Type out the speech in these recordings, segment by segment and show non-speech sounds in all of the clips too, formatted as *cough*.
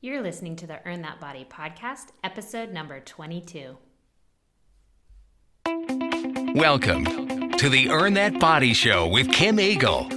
You're listening to the Earn That Body podcast, episode number 22. Welcome to the Earn That Body Show with Kim Eagle.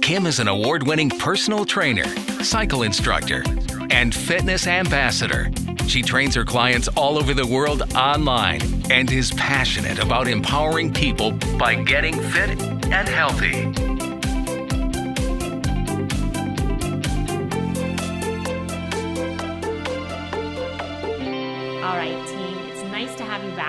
Kim is an award winning personal trainer, cycle instructor, and fitness ambassador. She trains her clients all over the world online and is passionate about empowering people by getting fit and healthy.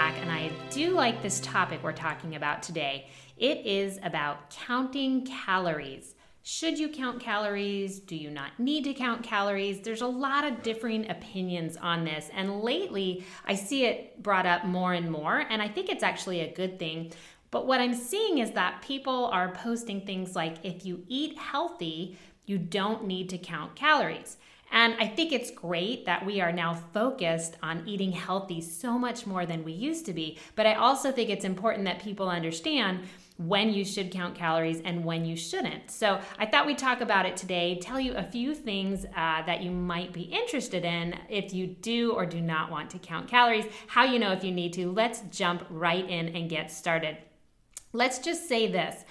Back, and I do like this topic we're talking about today. It is about counting calories. Should you count calories? Do you not need to count calories? There's a lot of differing opinions on this, and lately I see it brought up more and more, and I think it's actually a good thing. But what I'm seeing is that people are posting things like if you eat healthy, you don't need to count calories. And I think it's great that we are now focused on eating healthy so much more than we used to be. But I also think it's important that people understand when you should count calories and when you shouldn't. So I thought we'd talk about it today, tell you a few things uh, that you might be interested in if you do or do not want to count calories, how you know if you need to. Let's jump right in and get started. Let's just say this.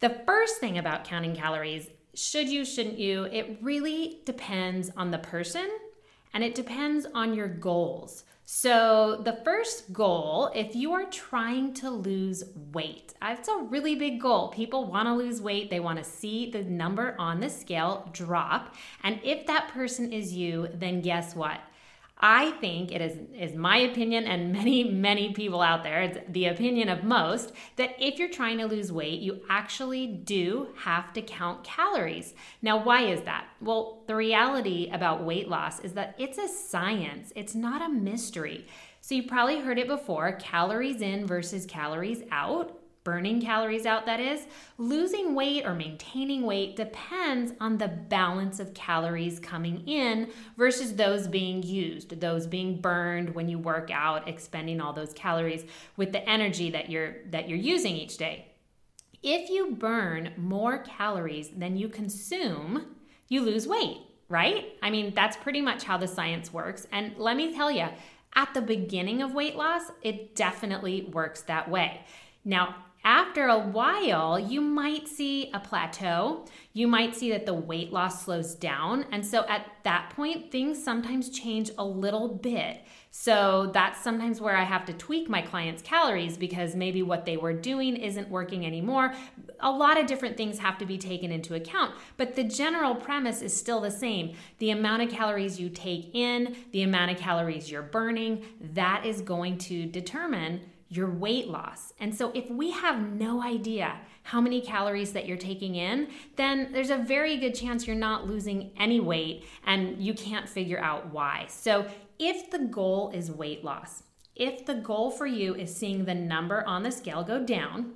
The first thing about counting calories should you, shouldn't you? It really depends on the person and it depends on your goals. So, the first goal, if you are trying to lose weight, that's a really big goal. People want to lose weight, they want to see the number on the scale drop. And if that person is you, then guess what? I think it is, is my opinion and many, many people out there, it's the opinion of most, that if you're trying to lose weight, you actually do have to count calories. Now, why is that? Well, the reality about weight loss is that it's a science, it's not a mystery. So, you probably heard it before calories in versus calories out burning calories out, that is, losing weight or maintaining weight depends on the balance of calories coming in versus those being used, those being burned when you work out, expending all those calories with the energy that you're that you're using each day. If you burn more calories than you consume, you lose weight, right? I mean, that's pretty much how the science works. And let me tell you, at the beginning of weight loss, it definitely works that way. Now, after a while, you might see a plateau. You might see that the weight loss slows down. And so at that point, things sometimes change a little bit. So that's sometimes where I have to tweak my clients' calories because maybe what they were doing isn't working anymore. A lot of different things have to be taken into account, but the general premise is still the same. The amount of calories you take in, the amount of calories you're burning, that is going to determine your weight loss. And so, if we have no idea how many calories that you're taking in, then there's a very good chance you're not losing any weight and you can't figure out why. So, if the goal is weight loss, if the goal for you is seeing the number on the scale go down,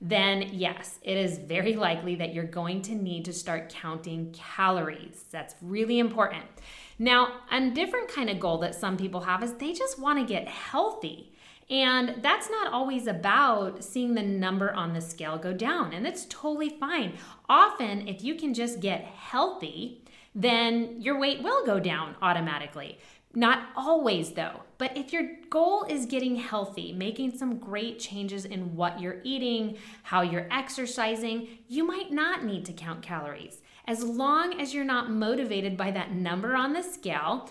then yes, it is very *laughs* likely that you're going to need to start counting calories. That's really important. Now, a different kind of goal that some people have is they just want to get healthy. And that's not always about seeing the number on the scale go down, and that's totally fine. Often, if you can just get healthy, then your weight will go down automatically. Not always, though. But if your goal is getting healthy, making some great changes in what you're eating, how you're exercising, you might not need to count calories. As long as you're not motivated by that number on the scale,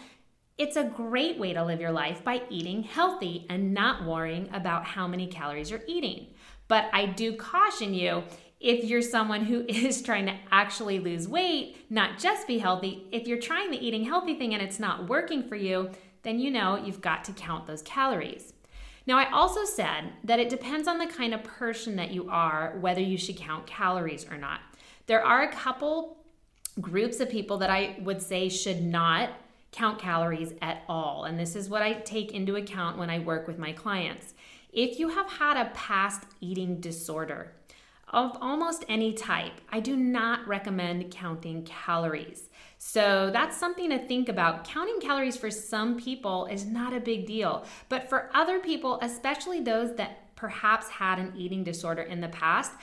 it's a great way to live your life by eating healthy and not worrying about how many calories you're eating. But I do caution you if you're someone who *laughs* is trying to actually lose weight, not just be healthy, if you're trying the eating healthy thing and it's not working for you, then you know you've got to count those calories. Now, I also said that it depends on the kind of person that you are whether you should count calories or not. There are a couple groups of people that I would say should not count calories at all. And this is what I take into account when I work with my clients. If you have had a past eating disorder of almost any type, I do not recommend counting calories. So that's something to think about. Counting calories for some people is not a big deal, but for other people, especially those that perhaps had an eating disorder in the past,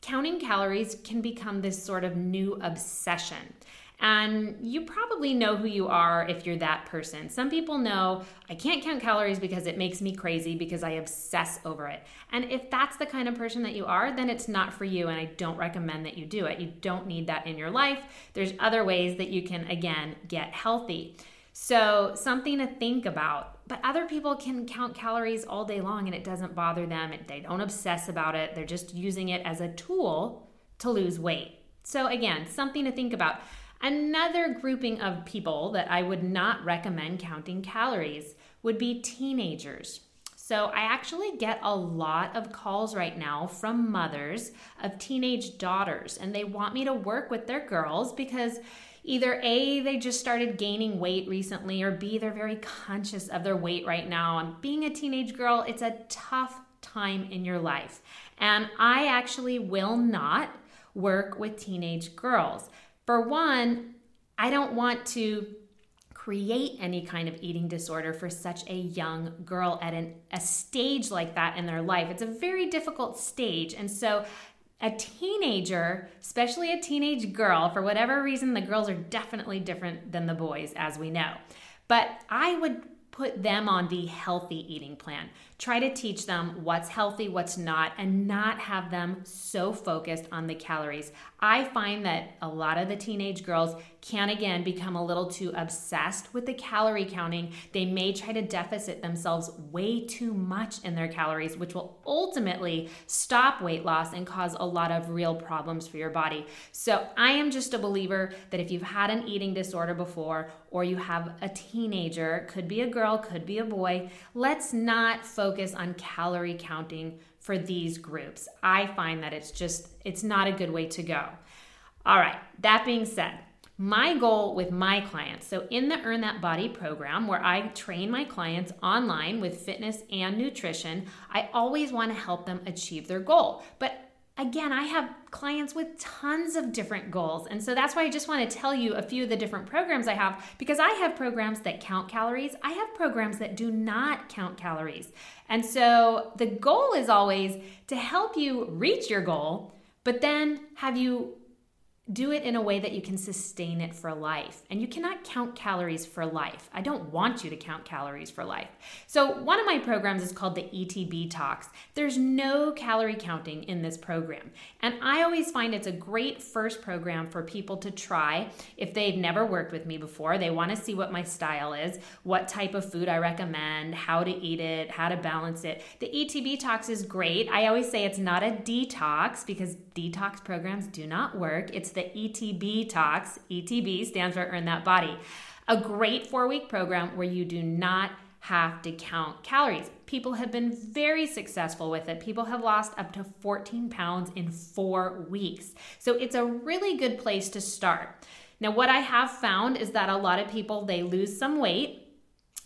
counting calories can become this sort of new obsession. And you probably know who you are if you're that person. Some people know I can't count calories because it makes me crazy because I obsess over it. And if that's the kind of person that you are, then it's not for you. And I don't recommend that you do it. You don't need that in your life. There's other ways that you can, again, get healthy. So, something to think about. But other people can count calories all day long and it doesn't bother them. They don't obsess about it. They're just using it as a tool to lose weight. So, again, something to think about. Another grouping of people that I would not recommend counting calories would be teenagers. So, I actually get a lot of calls right now from mothers of teenage daughters, and they want me to work with their girls because either A, they just started gaining weight recently, or B, they're very conscious of their weight right now. And being a teenage girl, it's a tough time in your life. And I actually will not work with teenage girls. For one, I don't want to create any kind of eating disorder for such a young girl at an, a stage like that in their life. It's a very difficult stage. And so, a teenager, especially a teenage girl, for whatever reason, the girls are definitely different than the boys, as we know. But I would put them on the healthy eating plan. Try to teach them what's healthy, what's not, and not have them so focused on the calories. I find that a lot of the teenage girls can again become a little too obsessed with the calorie counting. They may try to deficit themselves way too much in their calories, which will ultimately stop weight loss and cause a lot of real problems for your body. So, I am just a believer that if you've had an eating disorder before or you have a teenager, could be a girl, could be a boy, let's not focus on calorie counting for these groups. I find that it's just it's not a good way to go. All right, that being said, my goal with my clients. So in the earn that body program where i train my clients online with fitness and nutrition i always want to help them achieve their goal. But again i have clients with tons of different goals. And so that's why i just want to tell you a few of the different programs i have because i have programs that count calories. I have programs that do not count calories. And so the goal is always to help you reach your goal but then have you do it in a way that you can sustain it for life. And you cannot count calories for life. I don't want you to count calories for life. So, one of my programs is called the ETB Talks. There's no calorie counting in this program. And I always find it's a great first program for people to try if they've never worked with me before. They want to see what my style is, what type of food I recommend, how to eat it, how to balance it. The ETB Talks is great. I always say it's not a detox because detox programs do not work. It's the the ETB Talks. ETB stands for Earn That Body. A great four week program where you do not have to count calories. People have been very successful with it. People have lost up to 14 pounds in four weeks. So it's a really good place to start. Now, what I have found is that a lot of people they lose some weight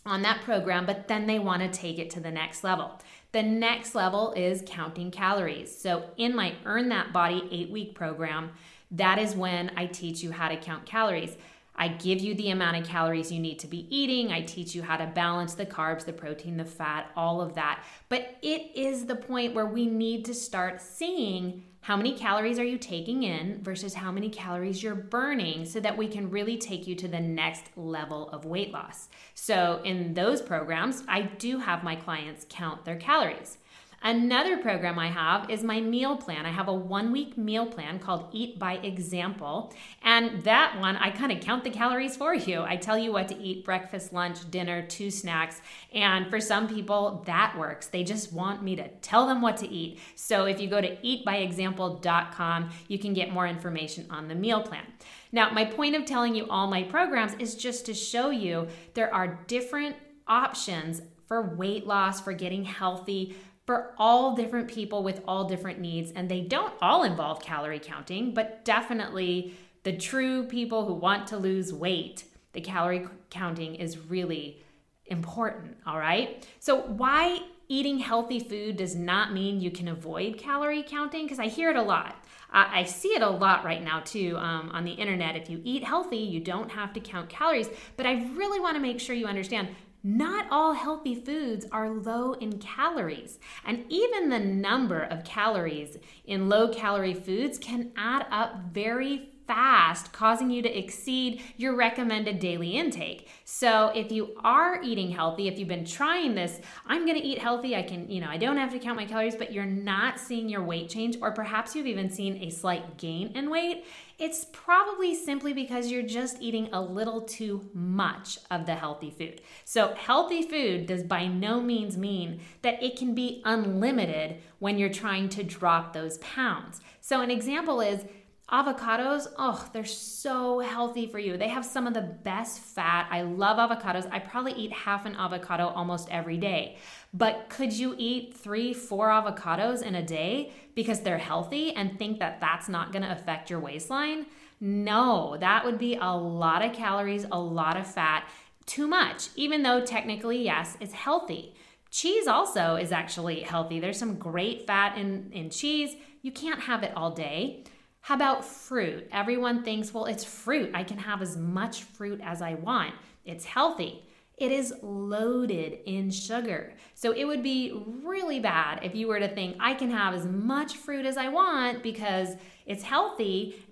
on that program, but then they want to take it to the next level. The next level is counting calories. So, in my Earn That Body eight week program, that is when I teach you how to count calories. I give you the amount of calories you need to be eating. I teach you how to balance the carbs, the protein, the fat, all of that. But it is the point where we need to start seeing how many calories are you taking in versus how many calories you're burning so that we can really take you to the next level of weight loss. So, in those programs, I do have my clients count their calories. Another program I have is my meal plan. I have a one week meal plan called Eat by Example. And that one, I kind of count the calories for you. I tell you what to eat breakfast, lunch, dinner, two snacks. And for some people, that works. They just want me to tell them what to eat. So if you go to eatbyexample.com, you can get more information on the meal plan. Now, my point of telling you all my programs is just to show you there are different options for weight loss, for getting healthy, for all different people with all different needs. And they don't all involve calorie counting, but definitely the true people who want to lose weight, the calorie counting is really important. All right. So, why eating healthy food does not mean you can avoid calorie counting? Because I hear it a lot. I see it a lot right now too um, on the internet. If you eat healthy, you don't have to count calories. But I really want to make sure you understand not all healthy foods are low in calories, and even the number of calories in low calorie foods can add up very fast, causing you to exceed your recommended daily intake. So, if you are eating healthy, if you've been trying this, I'm going to eat healthy, I can, you know, I don't have to count my calories, but you're not seeing your weight change, or perhaps you've even seen a slight gain in weight, it's probably simply because you're just eating a little too much of the healthy food. So, healthy food does by no means mean that it can be unlimited when you're trying to drop those pounds. So, an example is Avocados, oh, they're so healthy for you. They have some of the best fat. I love avocados. I probably eat half an avocado almost every day. But could you eat three, four avocados in a day because they're healthy and think that that's not going to affect your waistline? No, that would be a lot of calories, a lot of fat, too much, even though technically, yes, it's healthy. Cheese also is actually healthy. There's some great fat in, in cheese. You can't have it all day. How about fruit? Everyone thinks, well, it's fruit. I can have as much fruit as I want. It's healthy. It is loaded in sugar. So it would be really bad if you were to think, I can have as much fruit as I want because it's healthy.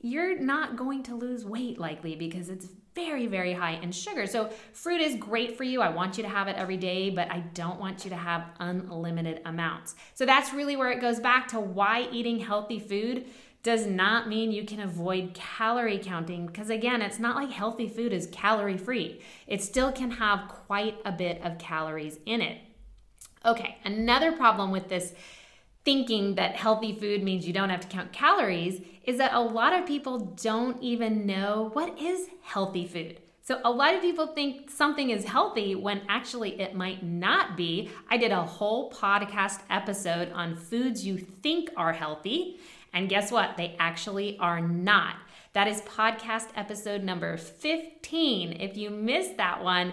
You're not going to lose weight likely because it's very, very high in sugar. So, fruit is great for you. I want you to have it every day, but I don't want you to have unlimited amounts. So, that's really where it goes back to why eating healthy food does not mean you can avoid calorie counting because again it's not like healthy food is calorie free it still can have quite a bit of calories in it okay another problem with this thinking that healthy food means you don't have to count calories is that a lot of people don't even know what is healthy food so, a lot of people think something is healthy when actually it might not be. I did a whole podcast episode on foods you think are healthy. And guess what? They actually are not. That is podcast episode number 15. If you missed that one,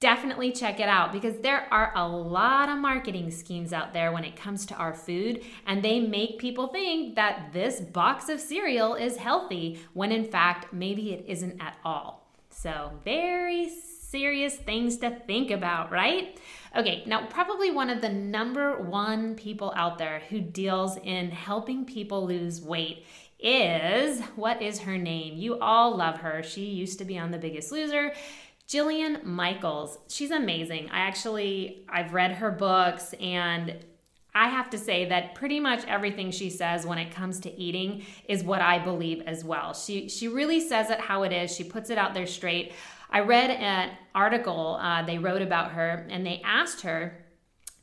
definitely check it out because there are a lot of marketing schemes out there when it comes to our food, and they make people think that this box of cereal is healthy when in fact, maybe it isn't at all. So, very serious things to think about, right? Okay, now, probably one of the number one people out there who deals in helping people lose weight is what is her name? You all love her. She used to be on The Biggest Loser. Jillian Michaels. She's amazing. I actually I've read her books and I have to say that pretty much everything she says when it comes to eating is what I believe as well. She she really says it how it is. She puts it out there straight. I read an article uh, they wrote about her, and they asked her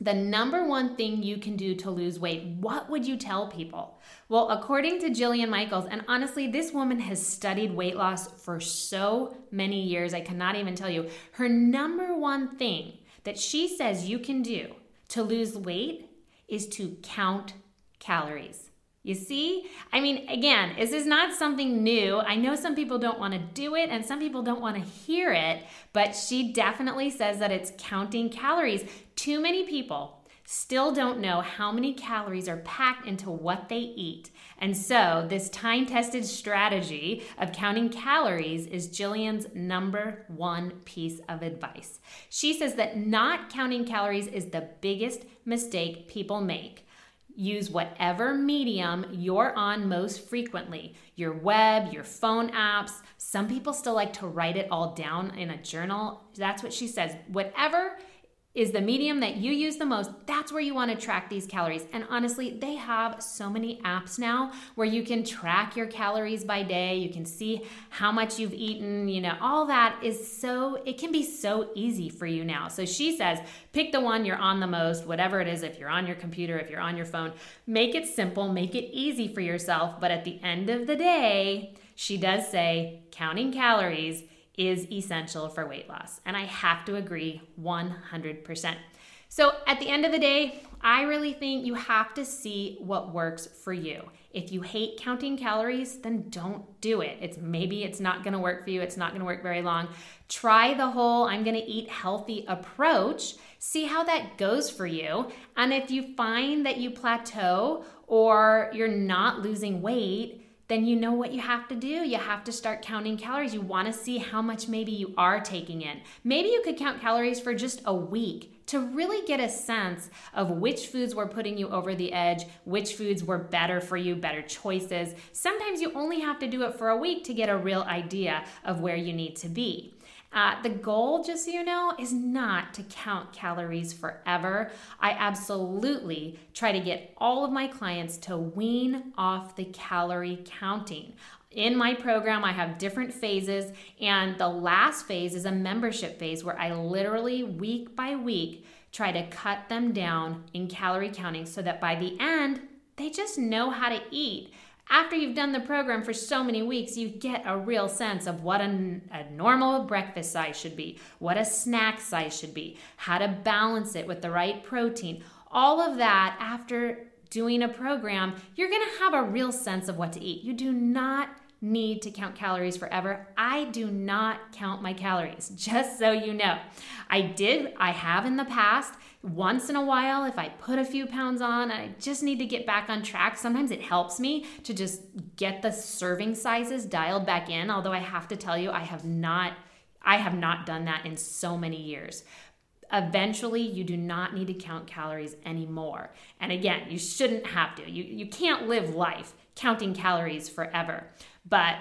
the number one thing you can do to lose weight. What would you tell people? Well, according to Jillian Michaels, and honestly, this woman has studied weight loss for so many years, I cannot even tell you. Her number one thing that she says you can do to lose weight is to count calories. You see? I mean, again, this is not something new. I know some people don't want to do it and some people don't want to hear it, but she definitely says that it's counting calories. Too many people still don't know how many calories are packed into what they eat. And so, this time tested strategy of counting calories is Jillian's number one piece of advice. She says that not counting calories is the biggest mistake people make. Use whatever medium you're on most frequently your web, your phone apps. Some people still like to write it all down in a journal. That's what she says. Whatever is the medium that you use the most, that's where you want to track these calories. And honestly, they have so many apps now where you can track your calories by day. You can see how much you've eaten, you know, all that is so, it can be so easy for you now. So she says, pick the one you're on the most, whatever it is, if you're on your computer, if you're on your phone, make it simple, make it easy for yourself. But at the end of the day, she does say counting calories is essential for weight loss. And I have to agree 100%. So at the end of the day, I really think you have to see what works for you. If you hate counting calories, then don't do it. It's maybe it's not going to work for you. It's not going to work very long. Try the whole I'm going to eat healthy approach. See how that goes for you. And if you find that you plateau or you're not losing weight, then you know what you have to do. You have to start counting calories. You want to see how much maybe you are taking in. Maybe you could count calories for just a week to really get a sense of which foods were putting you over the edge, which foods were better for you, better choices. Sometimes you only have to do it for a week to get a real idea of where you need to be. Uh, the goal, just so you know, is not to count calories forever. I absolutely try to get all of my clients to wean off the calorie counting. In my program, I have different phases, and the last phase is a membership phase where I literally, week by week, try to cut them down in calorie counting so that by the end, they just know how to eat after you've done the program for so many weeks, you get a real sense of what a, a, normal breakfast size should be, what a snack size should be, how to balance it with the right protein. All of that after doing a program, you're gonna have a real sense of what to eat. You do not need to count calories forever. I do not count my calories, *laughs* just so you know. I did, I have in the past. Once in a while, if I put a few pounds on, I just need to get back on track. Sometimes it helps me to just get the serving sizes dialed back in, although I have to tell you, I have not. I have not done that in so many years eventually you do not need to count calories anymore. And again, you shouldn't have to. You, you can't live life counting calories forever. But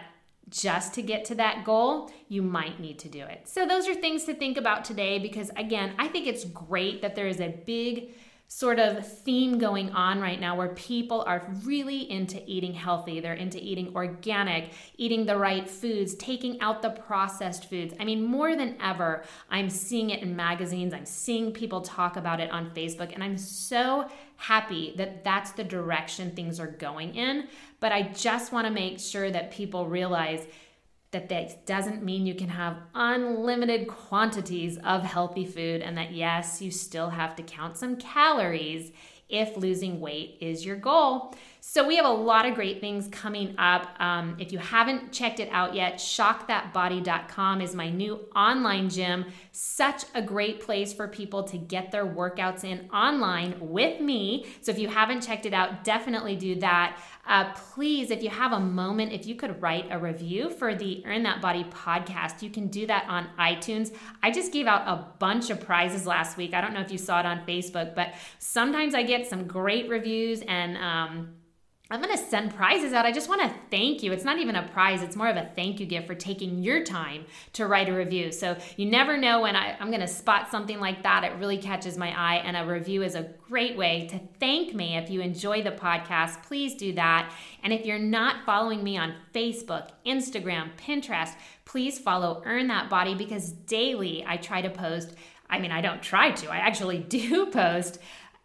just to get to that goal, you might need to do it. So, those are things to think about today because, again, I think it's great that there is a big sort of theme going on right now where people are really into eating healthy. They're into eating organic, eating the right foods, taking out the processed foods. I mean, more than ever, I'm seeing it in magazines, I'm seeing people talk about it on Facebook, and I'm so happy that that's the direction things are going in. But I just want to make sure that people realize that that doesn't mean you can have unlimited quantities of healthy food and that yes, you still have to count some calories if losing weight is your goal. So, we have a lot of great things coming up. Um, if you haven't checked it out yet, shockthatbody.com is my new online gym. Such a great place for people to get their workouts in online with me. So, if you haven't checked it out, definitely do that. Uh, please, if you have a moment, if you could write a review for the Earn That Body podcast, you can do that on iTunes. I just gave out a bunch of prizes last week. I don't know if you saw it on Facebook, but sometimes I get some great reviews and, um, I'm going to send prizes out. I just want to thank you. It's not even a prize, it's more of a thank you gift for taking your time to write a review. So you never know when I, am going to spot something like that. It really catches my eye, and a review is a great way to thank me. If you enjoy the podcast, please do that. And if you're not following me on Facebook, Instagram, Pinterest, please follow Earn That Body because daily I try to post. I mean, I don't try to, I actually *laughs* do post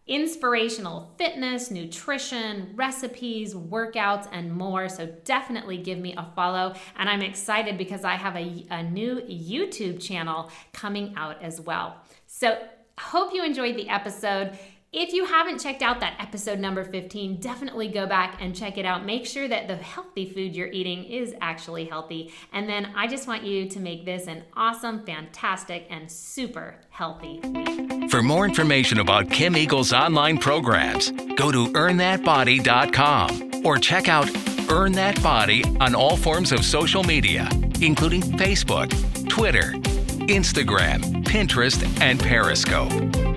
inspirational fitness, nutrition, recipes, workouts, and more. So definitely give me a follow. And I'm excited because I have a, a new YouTube channel coming out as well. So hope you enjoyed the episode. If you haven't checked out that episode number 15, definitely go back and check it out. Make sure that the healthy food you're eating is actually healthy. And then I just want you to make this an awesome, fantastic, and super healthy week. For more information about Kim Eagle's online programs, go to earnthatbody.com or check out Earn That Body on all forms of social media, including Facebook, Twitter, Instagram, Pinterest, and Periscope.